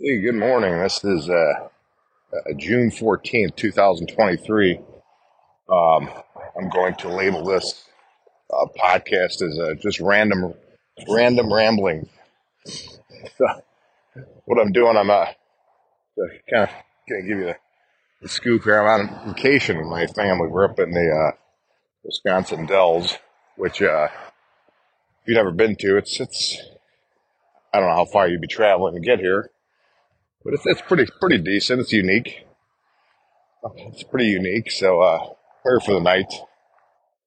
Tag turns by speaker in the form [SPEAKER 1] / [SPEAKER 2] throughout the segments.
[SPEAKER 1] Hey, good morning. This is uh, uh, June 14th, 2023. Um, I'm going to label this uh, podcast as uh, just random random rambling. So what I'm doing, I'm uh, kind of going to give you the, the scoop here. I'm on vacation with my family. We're up in the uh, Wisconsin Dells, which uh, if you've never been to, it's it's I don't know how far you'd be traveling to get here, but it's it's pretty pretty decent. It's unique. It's pretty unique. So uh, we're here for the night.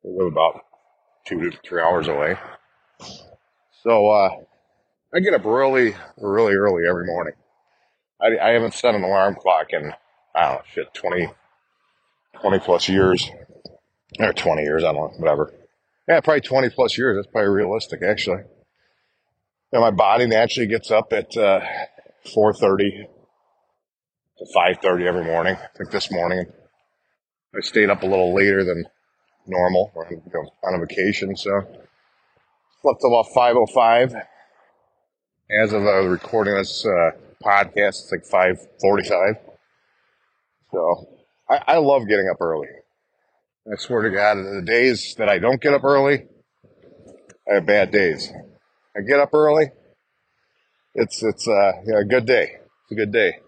[SPEAKER 1] We live about two to three hours away. So uh, I get up really, really early every morning. I, I haven't set an alarm clock in, I don't know, shit, 20, 20 plus years. Or 20 years, I don't know, whatever. Yeah, probably 20 plus years. That's probably realistic, actually. And my body naturally gets up at uh, 4.30 to 5.30 every morning. I think this morning I stayed up a little later than normal. We're on, you know, on a vacation, so slept about 5.05. As of uh, recording this uh, podcast, it's like 5.45. So I, I love getting up early. I swear to God, the days that I don't get up early, I have bad days. I get up early, it's it's uh, a good day. It's a good day.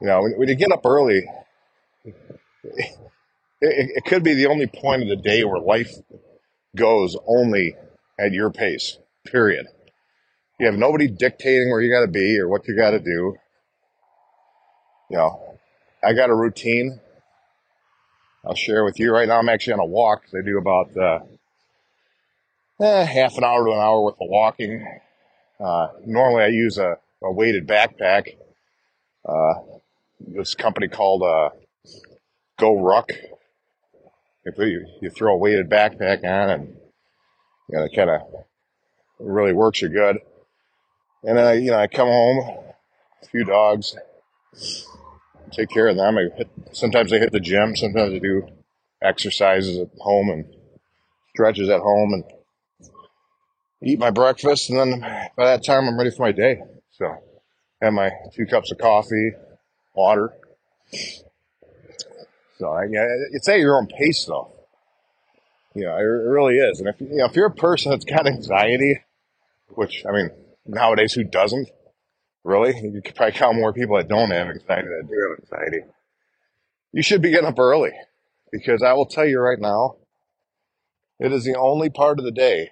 [SPEAKER 1] You know, when, when you get up early, it, it could be the only point of the day where life goes only at your pace. Period. You have nobody dictating where you got to be or what you got to do. You know, I got a routine. I'll share with you right now. I'm actually on a walk. I do about uh, eh, half an hour to an hour worth of walking. Uh, normally, I use a, a weighted backpack. Uh, this company called uh, GoRuck. If you, you throw a weighted backpack on, and you know, it kind of really works you good. And then I, you know, I come home, a few dogs, take care of them. I hit, sometimes I hit the gym. Sometimes I do exercises at home and stretches at home and eat my breakfast. And then by that time, I'm ready for my day. So have my two cups of coffee, water. So I, yeah, it's at your own pace though. You know, it really is. And if, you know, if you're a person that's got anxiety, which, I mean, nowadays who doesn't? Really? You could probably count more people that don't have anxiety that do have anxiety. You should be getting up early because I will tell you right now, it is the only part of the day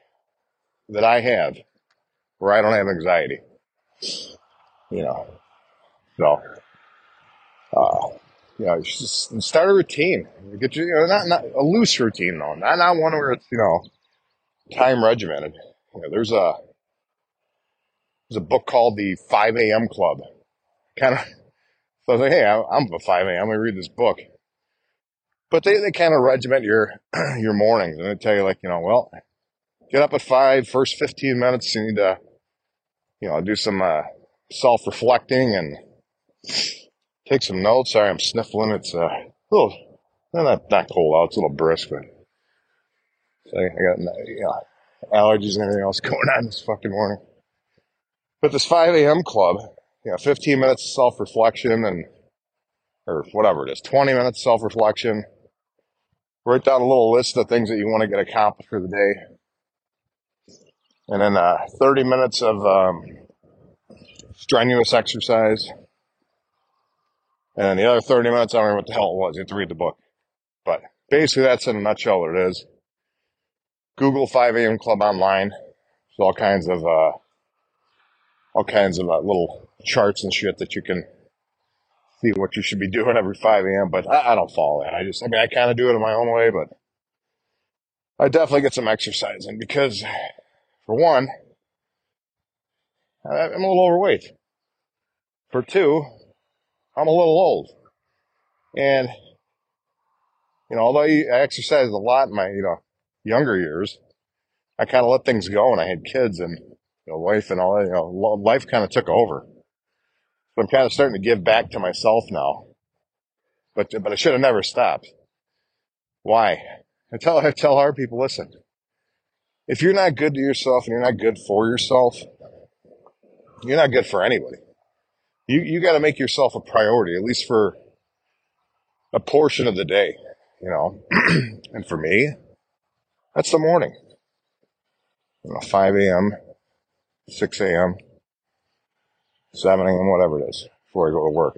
[SPEAKER 1] that I have where I don't have anxiety. You know, so, uh, you know, just start a routine. Get you, you know, not, not a loose routine though, not, not one where it's, you know, time regimented. You know, there's a, there's a book called the 5 a.m. Club. Kind of, so I was like, hey, I'm a 5 a.m. Gonna read this book. But they, they kind of regiment your your mornings and they tell you like, you know, well, get up at five, first 15 minutes, you need to, you know, do some uh, self reflecting and take some notes. Sorry, I'm sniffling. It's uh, a little, not, not cold out, it's a little brisk, but so I got you know, allergies and everything else going on this fucking morning. But this 5 a.m. club, you know, 15 minutes of self reflection and, or whatever it is, 20 minutes self reflection. Write down a little list of things that you want to get accomplished for the day. And then uh, 30 minutes of um, strenuous exercise. And then the other 30 minutes, I don't remember what the hell it was. You have to read the book. But basically, that's in a nutshell what it is. Google 5 a.m. Club online. There's all kinds of uh, all kinds of uh, little charts and shit that you can see what you should be doing every 5 a.m. But I, I don't follow that. I just, I mean, I kind of do it in my own way, but I definitely get some exercise in because, for one, I'm a little overweight. For two, I'm a little old. And, you know, although I exercised a lot in my, you know, younger years, I kind of let things go and I had kids and you know, wife and all that, you know, life kind of took over. So I'm kind of starting to give back to myself now. But, but I should have never stopped. Why? I tell, I tell our people, listen, if you're not good to yourself and you're not good for yourself, you're not good for anybody. you, you got to make yourself a priority, at least for a portion of the day, you know. and for me, that's the morning, you know, 5 a.m., 6 a.m., 7 a.m., whatever it is, before I go to work.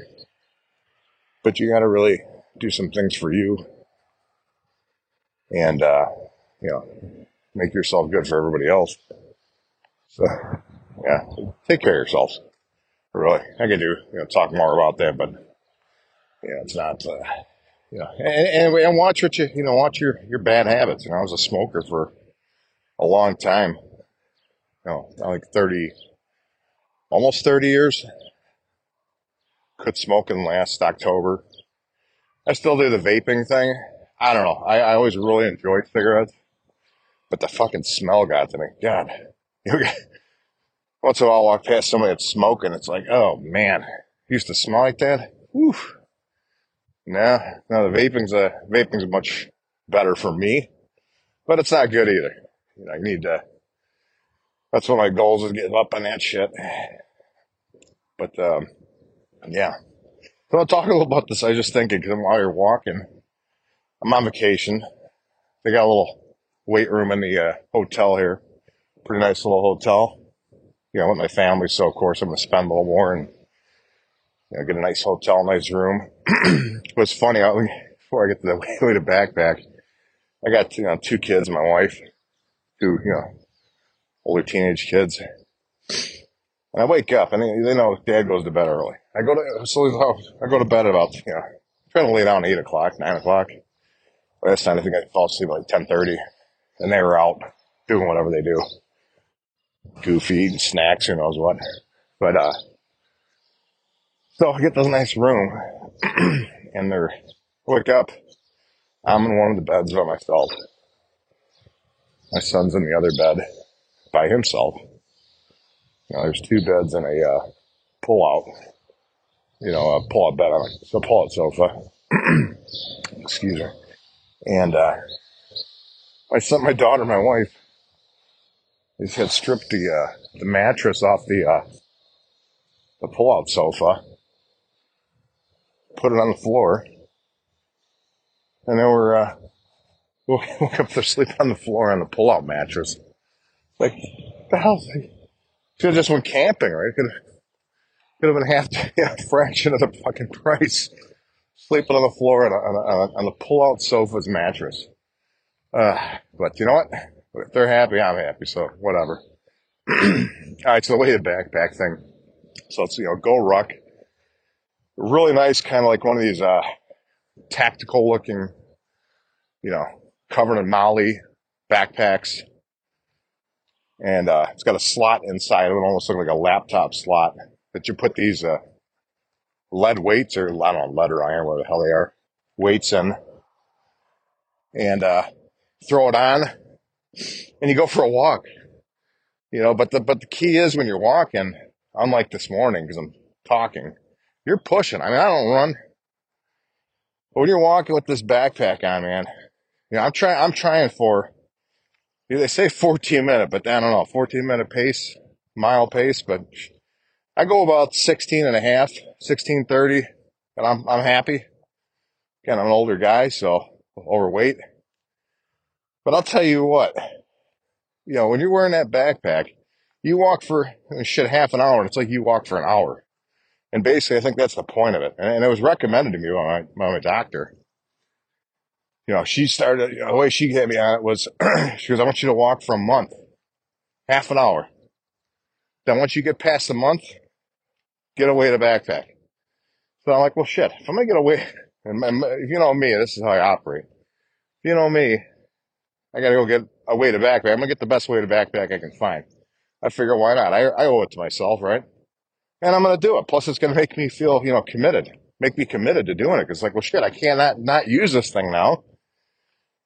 [SPEAKER 1] But you got to really do some things for you and, uh, you know, make yourself good for everybody else. So, yeah, take care of yourselves. Really, I could do you know talk more about that, but yeah, it's not. Uh, you know, and, and, and watch what you you know watch your your bad habits. You know, I was a smoker for a long time. You know, like thirty, almost thirty years. Quit smoking last October. I still do the vaping thing. I don't know. I, I always really enjoyed cigarettes, but the fucking smell got to me. God, once in a while, I walk past somebody that's smoking. It's like, oh man, used to smell like that. Whew. Nah, no, the vaping's a vaping's much better for me, but it's not good either. You know, I need to. That's one of my goals is getting up on that shit. But um, yeah, so I'll talk a little about this. I was just thinking because while you're walking, I'm on vacation. They got a little weight room in the uh, hotel here. Pretty nice little hotel. You know, with my family, so of course I'm gonna spend a little more and you know, get a nice hotel, nice room. it was funny. I, before I get to the way to backpack, I got you know two kids, my wife, two you know older teenage kids. And I wake up and they, know dad goes to bed early. I go to, so I go to bed about, you know, trying to lay down eight o'clock, nine o'clock. Last night I think I fell asleep at like 1030 and they were out doing whatever they do. Goofy, snacks, who knows what. But, uh, so I get this nice room and they're, wake up. I'm in one of the beds by myself. My son's in the other bed by himself. Know, there's two beds and a uh, pull out, you know, a pull out bed on a, a pull out sofa. Excuse me. And uh, my sent my daughter, my wife, they had stripped the uh, the mattress off the uh, the pull out sofa, put it on the floor, and then we're uh, woke up to sleep on the floor on the pull out mattress. Like, the hell? Could have just went camping, right? Could could have been half, yeah, fraction of the fucking price. Sleeping on the floor on, a, on, a, on the pull-out sofa's mattress. Uh, but you know what? If they're happy, I'm happy. So whatever. All right. So the way the backpack thing. So it's, you know, GoRuck. Really nice, kind of like one of these, uh, tactical looking, you know, covered in MOLLE backpacks and uh, it's got a slot inside of it, almost look like a laptop slot that you put these uh, lead weights or I don't know lead or iron, whatever the hell they are, weights in, and uh, throw it on, and you go for a walk. You know, but the but the key is when you're walking, unlike this morning because I'm talking, you're pushing. I mean, I don't run, but when you're walking with this backpack on, man, you know, I'm trying. I'm trying for they say 14 minute, but I don't know, 14 minute pace, mile pace, but I go about 16 and a half, 1630, and I'm, I'm happy. Again, I'm an older guy, so overweight. But I'll tell you what, you know, when you're wearing that backpack, you walk for oh, shit half an hour, and it's like you walk for an hour. And basically, I think that's the point of it. And, and it was recommended to me by my, by my doctor you know, she started, you know, the way she hit me on it was, she goes, I want you to walk for a month, half an hour. Then once you get past the month, get away the backpack. So I'm like, well, shit, if I'm going to get away, and if you know me, this is how I operate. If you know me, I got to go get a weighted backpack. I'm going to get the best weighted backpack I can find. I figure, why not? I, I owe it to myself, right? And I'm going to do it. Plus, it's going to make me feel, you know, committed. Make me committed to doing it. Cause like, well, shit, I cannot not use this thing now.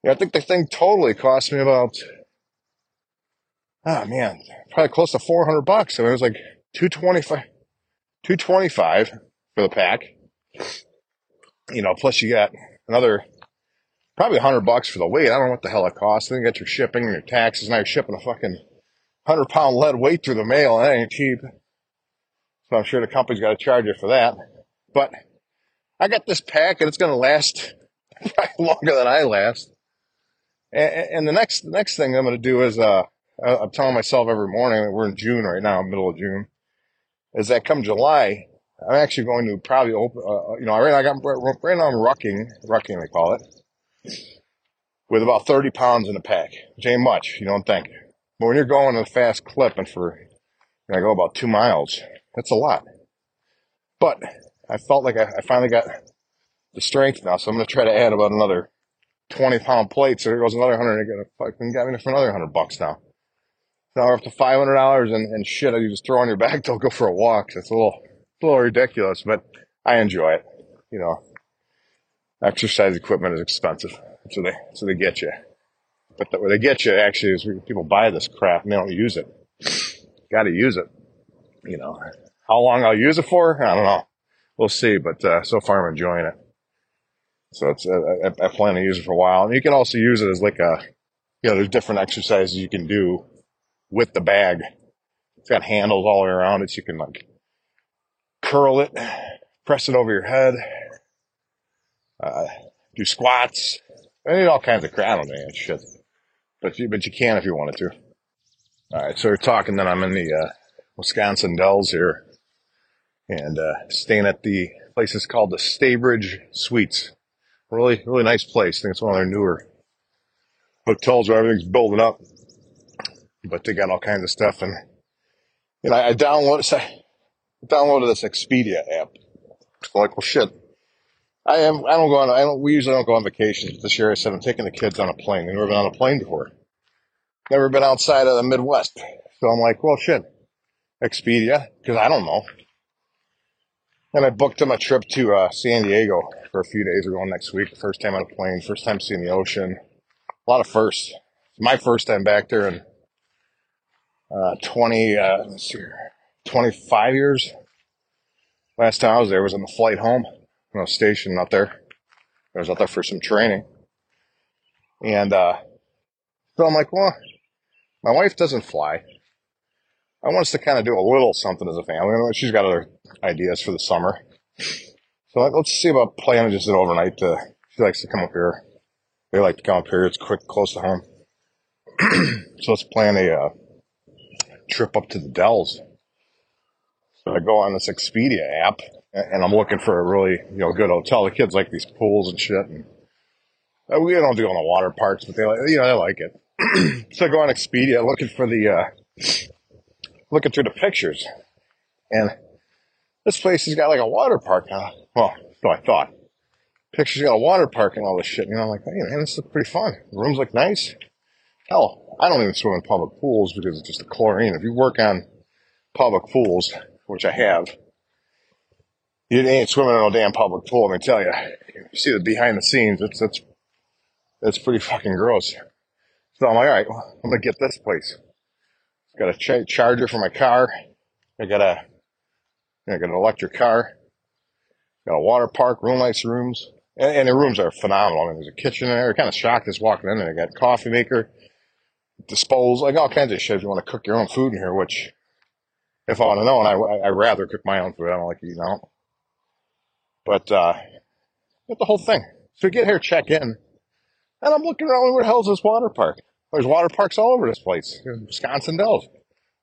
[SPEAKER 1] Yeah, I think the thing totally cost me about, oh man, probably close to 400 bucks. I mean, it was like 225, 225 for the pack. You know, plus you got another probably 100 bucks for the weight. I don't know what the hell it costs. Then you got your shipping and your taxes. Now you're shipping a fucking 100 pound lead weight through the mail. That ain't cheap. So I'm sure the company's got to charge you for that. But I got this pack and it's going to last longer than I last. And, and the next, the next thing I'm going to do is, uh, I'm telling myself every morning, that we're in June right now, middle of June, is that come July, I'm actually going to probably open, uh, uh you know, I got, right now I'm rucking, rucking they call it, with about 30 pounds in a pack, which ain't much, you don't think. But when you're going at a fast clip and for, I go about two miles, that's a lot. But I felt like I, I finally got the strength now, so I'm going to try to add about another 20 pound plate. So there goes another 100. I fucking got me for another 100 bucks now. Now we're up to $500 and, and shit. You just throw on your back to go for a walk. It's a little, a little ridiculous, but I enjoy it. You know, exercise equipment is expensive. So they, so they get you. But the, where they get you actually is people buy this crap and they don't use it. Got to use it. You know, how long I'll use it for, I don't know. We'll see. But uh, so far, I'm enjoying it. So it's uh, I, I plan to use it for a while, and you can also use it as like a, you know, there's different exercises you can do with the bag. It's got handles all the way around it, so you can like curl it, press it over your head, uh, do squats, I need all kinds of crap. I don't shit, but you but you can if you wanted to. All right, so we're talking. Then I'm in the uh, Wisconsin Dells here, and uh, staying at the place is called the Staybridge Suites. Really, really nice place. I think it's one of their newer hotels where everything's building up, but they got all kinds of stuff. And you know, I downloaded, I downloaded this Expedia app. Like, well, shit. I am. I don't go on. I don't. We usually don't go on vacations. This year, I said I'm taking the kids on a plane. They've never been on a plane before. Never been outside of the Midwest. So I'm like, well, shit. Expedia, because I don't know. And I booked them a trip to uh, San Diego for a few days. We're going next week. First time on a plane. First time seeing the ocean. A lot of firsts. My first time back there in uh, 20, uh, 25 years. Last time I was there was on the flight home. I was stationed out there. I was out there for some training. And uh, so I'm like, well, my wife doesn't fly. I want us to kind of do a little something as a family. She's got other ideas for the summer. So let's see about planning just an overnight. To, she likes to come up here. They like to come up here. It's quick, close to home. so let's plan a uh, trip up to the Dells. So I go on this Expedia app and I'm looking for a really, you know, good hotel. The kids like these pools and shit. And uh, we don't do on the water parks, but they like, you know, they like it. so I go on Expedia looking for the, uh, looking through the pictures. And this place has got like a water park. Huh? Well, so I thought. Pictures got a water park and all this shit. You know, I'm like, hey, man, this looks pretty fun. The rooms look nice. Hell, I don't even swim in public pools because it's just the chlorine. If you work on public pools, which I have, you ain't swimming in no damn public pool. Let me tell you. You see the behind the scenes. It's it's it's pretty fucking gross. So I'm like, all right, well, I'm gonna get this place. Got a ch- charger for my car. I got a I got an electric car. Got a water park, real nice rooms, and, and the rooms are phenomenal. I mean, there's a kitchen in there. Kind of shocked just walking in there. I got a coffee maker, disposal, like all kinds of shit. You want to cook your own food in here, which if I want to know, and I I rather cook my own food. I don't like eating out. But uh, get the whole thing. So we get here, check in, and I'm looking around. Where the hell's this water park? There's water parks all over this place. Wisconsin Dells.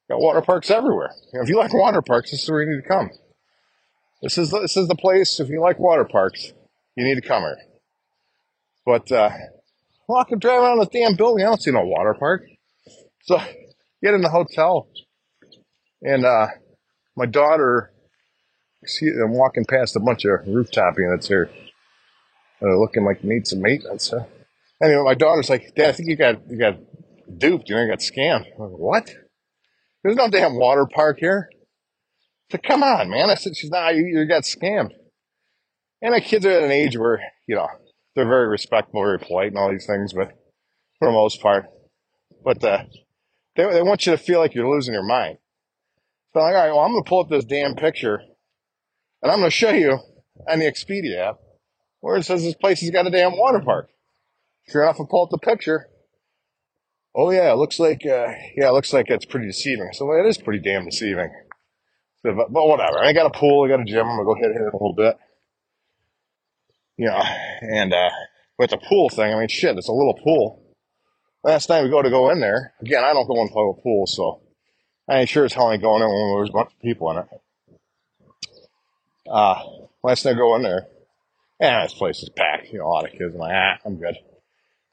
[SPEAKER 1] Got water parks everywhere. If you like water parks, this is where you need to come. This is this is the place. If you like water parks, you need to come here. But uh, walking, driving around the damn building, I don't see no water park. So get in the hotel, and uh, my daughter see, I'm walking past a bunch of rooftop units here. Uh, looking like needs some maintenance. Huh? Anyway, my daughter's like, Dad, I think you got you got duped. You know, you got scammed. Like, what? There's no damn water park here. Said, come on, man. I said, she's not. You, you got scammed. And my kids are at an age where you know they're very respectful, very polite, and all these things, but for the most part, but uh, they they want you to feel like you're losing your mind. So I'm like, all right, well, I'm gonna pull up this damn picture and I'm going to show you on the Expedia app where it says this place has got a damn water park. Sure enough, I pull up the picture. Oh yeah, it looks like, uh, yeah, it looks like it's pretty deceiving. So well, it is pretty damn deceiving. So, but, but whatever. I got a pool. I got a gym. I'm gonna go hit it a little bit. You know, and uh, with the pool thing, I mean, shit, it's a little pool. Last time we go to go in there, again, I don't go in a pool, so I ain't sure as hell I ain't going in when there's a bunch of people in it. Uh, last time I go in there, yeah, this place is packed. You know, a lot of kids. I'm like, ah, I'm good.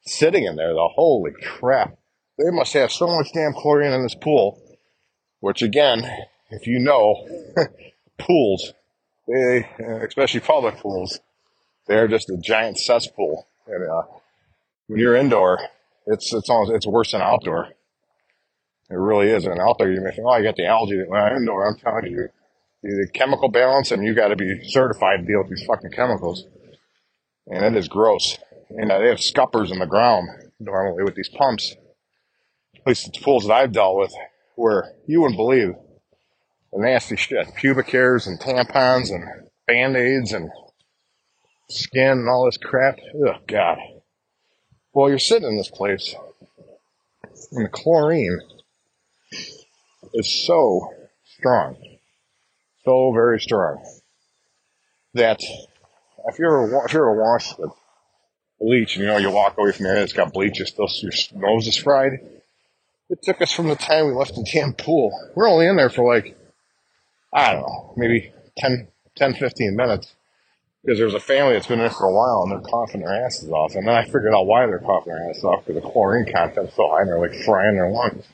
[SPEAKER 1] Sitting in there, though, holy crap. They must have so much damn chlorine in this pool, which again, if you know, pools, they, especially public pools, they're just a giant cesspool. And uh, when you're indoor, it's it's almost it's worse than outdoor. It really is. And outdoor, you may think, oh, I got the algae. When indoor, I'm telling you, the chemical balance, and you got to be certified to deal with these fucking chemicals. And it is gross. And they have scuppers in the ground normally with these pumps. At least the pools that I've dealt with, where you wouldn't believe the nasty shit, pubic hairs and tampons and band aids and skin and all this crap. Oh God. Well, you're sitting in this place, and the chlorine is so strong, so very strong that if you ever if you're a washed with bleach, and you know you walk away from there, it's got bleach, it's still your nose is fried. It took us from the time we left the damn pool. We're only in there for like I don't know, maybe 10, 10 15 minutes because there's a family that's been in for a while and they're coughing their asses off. And then I figured out why they're coughing their asses off because the chlorine content's so high and they're like frying their lungs.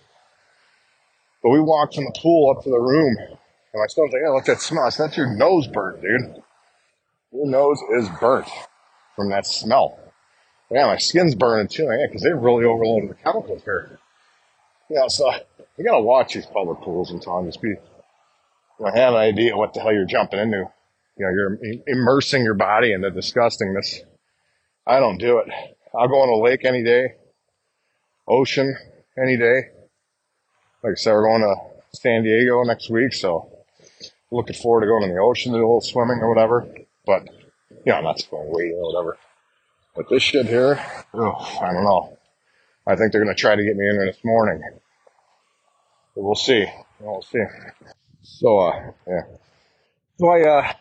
[SPEAKER 1] But we walked from the pool up to the room and my son's like, yeah, look at that smell. That's your nose burnt, dude. Your nose is burnt from that smell. Yeah, my skin's burning too. Yeah, because they really overloaded the chemicals here. Yeah, so you gotta watch these public pools and so on. Just be, you know, have an idea what the hell you're jumping into. You know, you're immersing your body in the disgustingness. I don't do it. I'll go on a lake any day, ocean any day. Like I said, we're going to San Diego next week, so looking forward to going in the ocean, to do a little swimming or whatever. But, you know, I'm not going wading or whatever. But this shit here, oh, I don't know. I think they're going to try to get me in there this morning. But we'll see. We'll see. So, uh, yeah. So I, uh,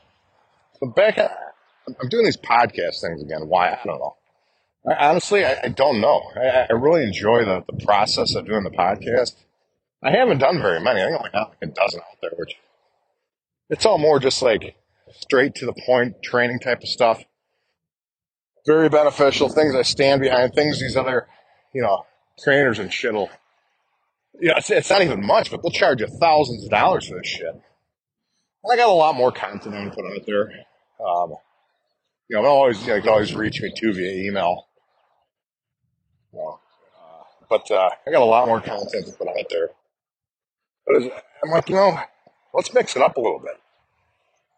[SPEAKER 1] but back, I'm doing these podcast things again. Why? I don't know. I, honestly, I, I, don't know. I, I really enjoy the, the process of doing the podcast. I haven't done very many. I think I only got like a dozen out there, which it's all more just like straight to the point training type of stuff. Very beneficial things I stand behind, things these other, you know, trainers and shit will, you know, it's, it's not even much, but they'll charge you thousands of dollars for this shit. And I got a lot more content I'm put out there. Um, you know, always you, know, you can always reach me too via email. uh, but uh, I got a lot more content to put out there. But I'm like, you know, let's mix it up a little bit.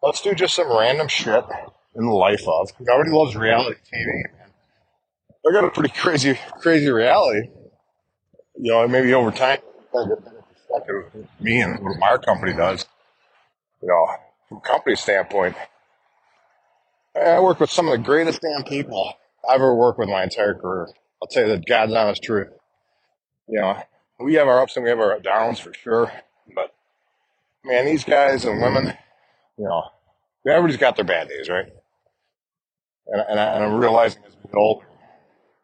[SPEAKER 1] Let's do just some random shit in the life of. Everybody loves reality TV. I got a pretty crazy, crazy reality. You know, maybe over time, me and what our company does. You know, from company standpoint, I work with some of the greatest damn people I've ever worked with my entire career. I'll tell you the God's honest truth. You know, we have our ups and we have our downs for sure. But man, these guys and women, you know, everybody's got their bad days, right? And, and, I, and I'm realizing as we get older,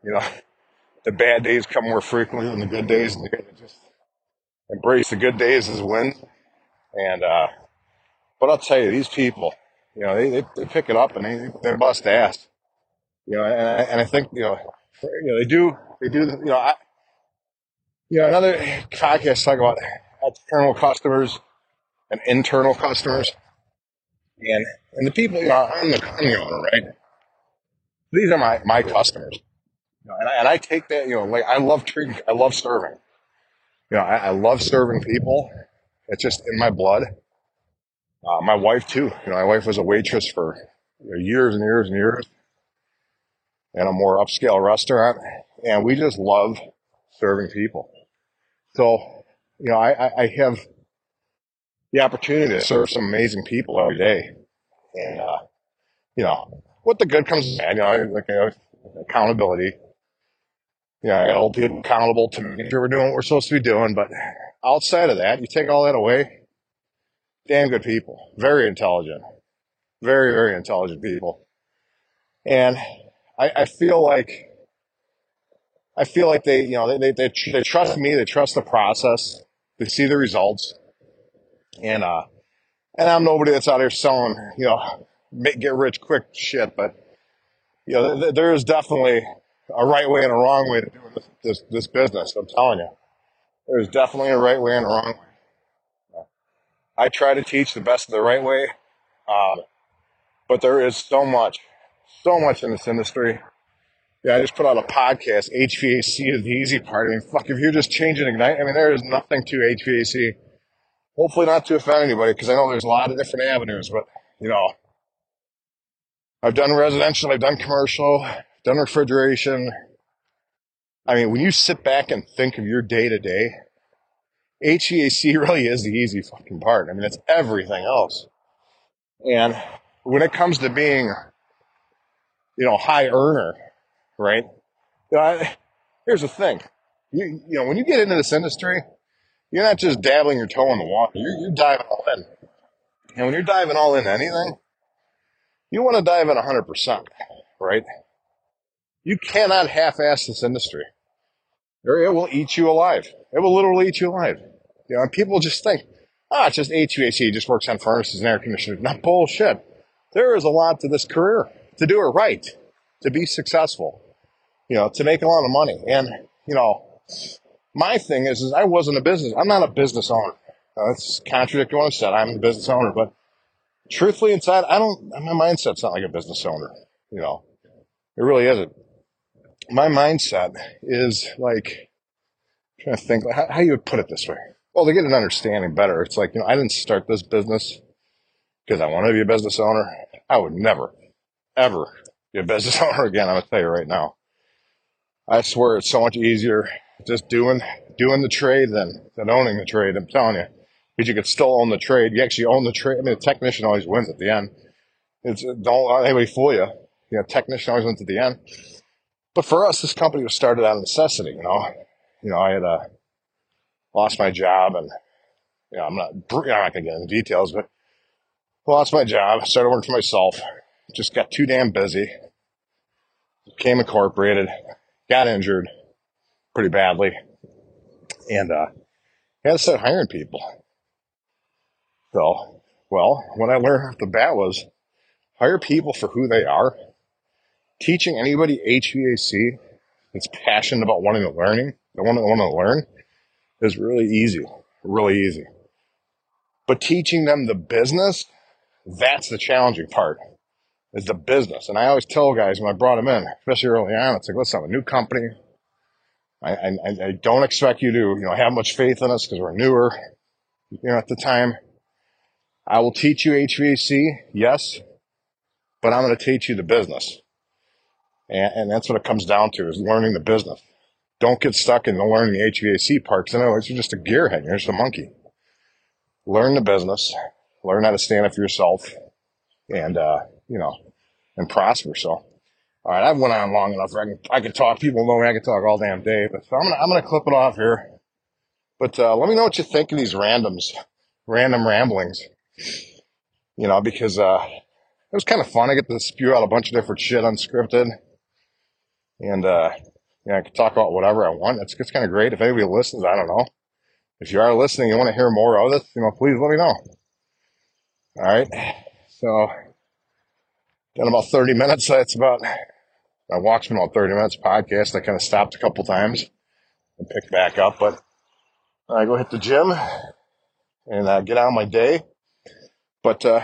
[SPEAKER 1] you know, the bad days come more frequently than the good days, and you just embrace the good days as wins. And uh, but I'll tell you, these people, you know, they, they, they pick it up and they, they bust ass. You know, and I, and I think, you know, you know, they do, they do, you know, I, you know, another podcast talk about external customers and internal customers. And, and the people, you know, I'm the, I'm owner, right? These are my, my customers. You know, and, I, and I take that, you know, like I love treating, I love serving. You know, I, I love serving people. It's just in my blood. Uh, my wife too. You know, my wife was a waitress for you know, years and years and years in a more upscale restaurant, and we just love serving people. So, you know, I, I have the opportunity to serve some amazing people every day, and uh, you know, what the good comes bad. You know, like accountability. Yeah, you know, I hold people accountable to make sure we're doing what we're supposed to be doing. But outside of that, you take all that away, damn good people, very intelligent, very, very intelligent people. And I, I feel like, I feel like they, you know, they, they, they, they trust me, they trust the process, they see the results. And, uh, and I'm nobody that's out here selling, you know, get rich quick shit, but, you know, th- there is definitely a right way and a wrong way to do this, this, this business. I'm telling you, there's definitely a right way and a wrong way. I try to teach the best of the right way, um, but there is so much, so much in this industry. Yeah, I just put out a podcast. HVAC is the easy part. I mean, fuck, if you're just changing ignite, I mean, there is nothing to HVAC. Hopefully, not to offend anybody, because I know there's a lot of different avenues. But you know, I've done residential, I've done commercial, done refrigeration. I mean, when you sit back and think of your day to day, HVAC really is the easy fucking part. I mean, it's everything else. And when it comes to being, you know, high earner, right? You know, I, here's the thing. You, you know, when you get into this industry, you're not just dabbling your toe in the water. You're, you're diving all in. And when you're diving all in anything, you want to dive in 100%, right? You cannot half-ass this industry. Or it will eat you alive. It will literally eat you alive. You know, and people just think, ah, it's just HVAC, it just works on furnaces and air conditioners. Not bullshit. There is a lot to this career to do it right, to be successful, you know, to make a lot of money. And, you know, my thing is, is I wasn't a business, I'm not a business owner. Uh, that's contradictory what I said. I'm a business owner, but truthfully inside, I don't, my mindset's not like a business owner, you know, it really isn't. My mindset is like, I'm trying to think how, how you would put it this way. Well, to get an understanding better, it's like, you know, I didn't start this business because I want to be a business owner. I would never, ever be a business owner again. I'm to tell you right now. I swear it's so much easier just doing, doing the trade then than owning the trade. I'm telling you, because you could still own the trade. You actually own the trade. I mean, the technician always wins at the end. It's, don't let anybody fool you. You know, technician always wins at the end. But for us, this company was started out of necessity, you know. You know, I had, uh, lost my job and, you know, I'm not, I'm not to get into details, but lost my job, started working for myself, just got too damn busy, became incorporated, got injured pretty badly, and, uh, had to start hiring people. So, well, what I learned off the bat was hire people for who they are. Teaching anybody HVAC that's passionate about wanting to learning, they want to want to learn, is really easy, really easy. But teaching them the business, that's the challenging part, is the business. And I always tell guys when I brought them in, especially early on, it's like, listen, I'm a new company. I, I, I don't expect you to, you know, have much faith in us because we're newer, you know, at the time. I will teach you HVAC, yes, but I'm going to teach you the business. And, and that's what it comes down to is learning the business. Don't get stuck in the learning the HVAC part because otherwise you're just a gearhead. You're just a monkey. Learn the business. Learn how to stand up for yourself and, uh, you know, and prosper. So, all right, I've went on long enough. I can, I can talk. People know me. I can talk all damn day, but so I'm to, I'm to clip it off here. But, uh, let me know what you think of these randoms, random ramblings, you know, because, uh, it was kind of fun. I get to spew out a bunch of different shit unscripted. And, uh, you know, I can talk about whatever I want. It's, it's kind of great. If anybody listens, I don't know. If you are listening, you want to hear more of this, you know, please let me know. All right. So, done about 30 minutes. That's about, I watched about 30 minutes podcast. I kind of stopped a couple times and picked back up, but I go hit the gym and uh, get on my day. But, uh,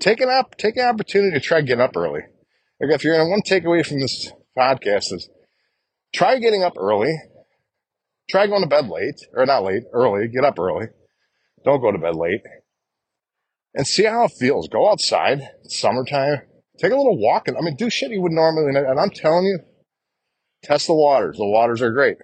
[SPEAKER 1] take an up, take an opportunity to try getting up early. Like if you're to one takeaway from this podcast is try getting up early. Try going to bed late, or not late, early. Get up early. Don't go to bed late. And see how it feels. Go outside. It's summertime. Take a little walk. And, I mean, do shit you would normally. And I'm telling you, test the waters. The waters are great.